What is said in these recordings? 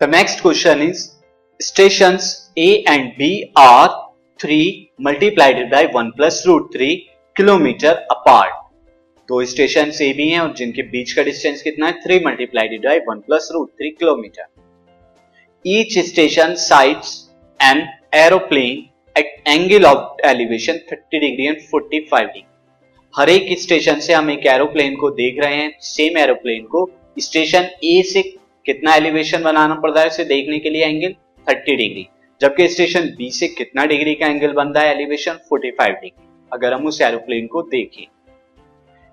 The next question is, stations A and B are 3 multiplied by 1 plus root 3 kilometre apart दो station A भी हैं और जिनके बीच का डिस्टेंस कितना है? Three multiplied by one plus root three kilometre each station sights an aeroplane at angle of elevation 30 degree and 45 degree हर एक स्टेशन से हम एक एरोप्लेन को देख रहे हैं सेम एरोप्लेन को. स्टेशन ए से कितना एलिवेशन बनाना पड़ता है उसे देखने के लिए एंगल 30 डिग्री जबकि स्टेशन बी से कितना डिग्री का एंगल बनता है? एलिवेशन 45 डिग्री अगर हम उस एरोप्लेन को देखें।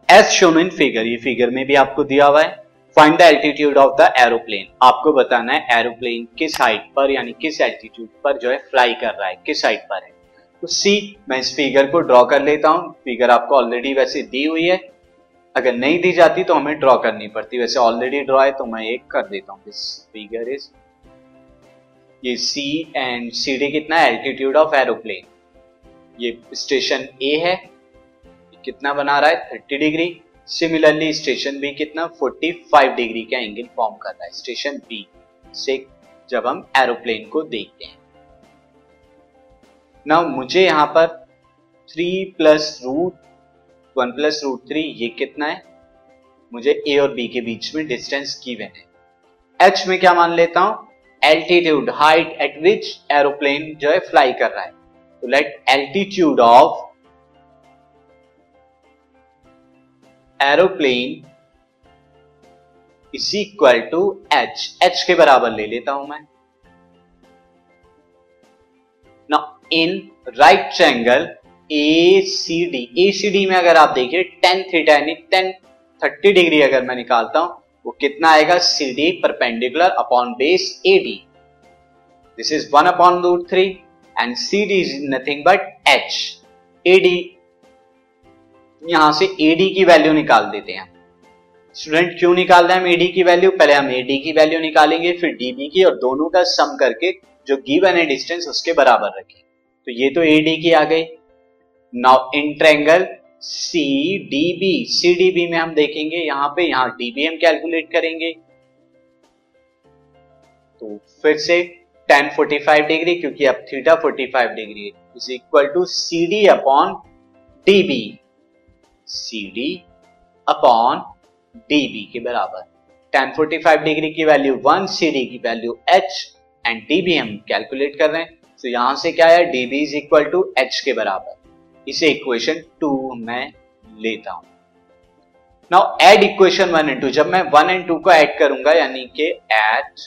एस शोन इन फिगर ये फिगर में भी आपको दिया हुआ है। Find the altitude of the aeroplane आपको बताना है एरोप्लेन किस हाइट पर, यानी किस एल्टीट्यूड पर जो है फ्लाई कर रहा है, किस हाइट पर है। तो सी मैं इस फिगर को ड्रॉ कर लेता हूँ। फिगर आपको ऑलरेडी वैसे दी हुई है। अगर नहीं दी जाती तो हमें ड्रॉ करनी पड़ती। वैसे ऑलरेडी ड्रॉ है तो मैं एक कर देता हूँ। दिस फिगर इज़ ये सी एंड सी डी कितना एल्टीट्यूड ऑफ़ एरोप्लेन ये स्टेशन ए है। कितना बना रहा है? Thirty degree similarly station B कितना? फोर्टी फाइव डिग्री का एंगल फॉर्म कर रहा है। स्टेशन बी से जब हम एरोप्लेन को देखते हैं। ना मुझे यहाँ पर three plus root one plus root three ये कितना है? मुझे ए और बी के बीच में डिस्टेंस गिवन है। एच में क्या मान लेता हूँ? Altitude height at which aeroplane जो है फ्लाई कर रहा है। तो let altitude of aeroplane is equal to H H के बराबर ले लेता हूँ मैं। ना in right triangle A C D A C D में अगर आप देखिए टेन थीटा यानी टेन थर्टी डिग्री अगर मैं निकालता हूँ, वो कितना आएगा? C D perpendicular upon base A D this is one upon root three and C D is nothing but H A D यहाँ से ए डी की वैल्यू निकाल देते हैं। स्टूडेंट क्यों निकाल रहे हैं हम एडी की वैल्यू पहले हम एडी की वैल्यू निकालेंगे, फिर डीबी की और दोनों का सम करके जो गिवन है डिस्टेंस उसके बराबर रखें। तो ये तो एडी की आ गई। Now in triangle C D B C D B में हम देखेंगे, यहाँ पे, यहाँ डीबी हम कैलकुलेट करेंगे। तो फिर से टेन फोर्टी फाइव डिग्री क्योंकि अब theta forty five degree is equal to C D upon D B C D upon D B के बराबर। टेन फोर्टी फाइव डिग्री की वैल्यू वन सी डी की value H and D B हम calculate कर रहे हैं। तो यहाँ से क्या है D B is equal to H के बराबर। इसे इक्वेशन टू में लेता हूँ। Now add equation one and two जब मैं वन एंड टू को ऐड करूँगा, यानी कि add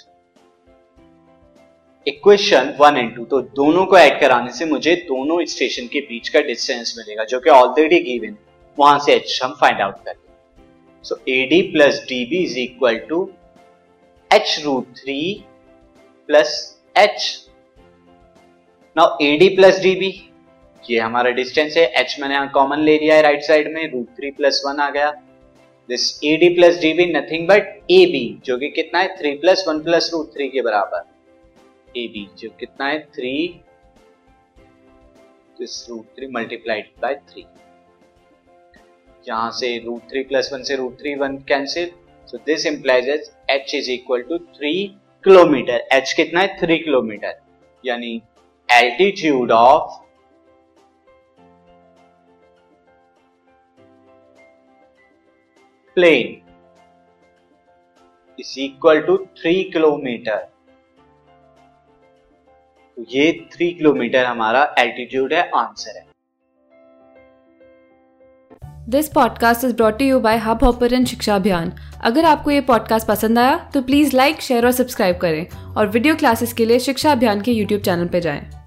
equation one and two तो दोनों को ऐड कराने से मुझे दोनों स्टेशन के बीच का डिस्टेंस मिलेगा, जो कि ऑलरेडी गिवन वहाँ से एच हम फाइंड आउट करेंगे so A D plus D B is equal to H root three plus H now A D plus D B ये हमारा डिस्टेंस है। एच मैंने यहाँ कॉमन ले लिया है राइट साइड में। रूट थ्री प्लस वन आ गया। This A D plus D B nothing but A B जो कि कितना है? Three plus one plus root three के बराबर। ए बी जो कितना है? Three this root three multiplied by three यहाँ से रूट थ्री प्लस वन से root three one cancel so this implies as H is equal to three kilometre H कितना है? थ्री किलोमीटर यानी altitude of plane is equal to three kilometre तो ये three kilometre हमारा altitude है answer है। This podcast is brought you by Hubhopper Shiksha Abhiyan अगर आपको ये पॉडकास्ट पसंद आया तो प्लीज़ लाइक शेयर और सब्सक्राइब करें। और वीडियो क्लासेस के लिए शिक्षा अभियान के यूट्यूब चैनल पर जाएँ।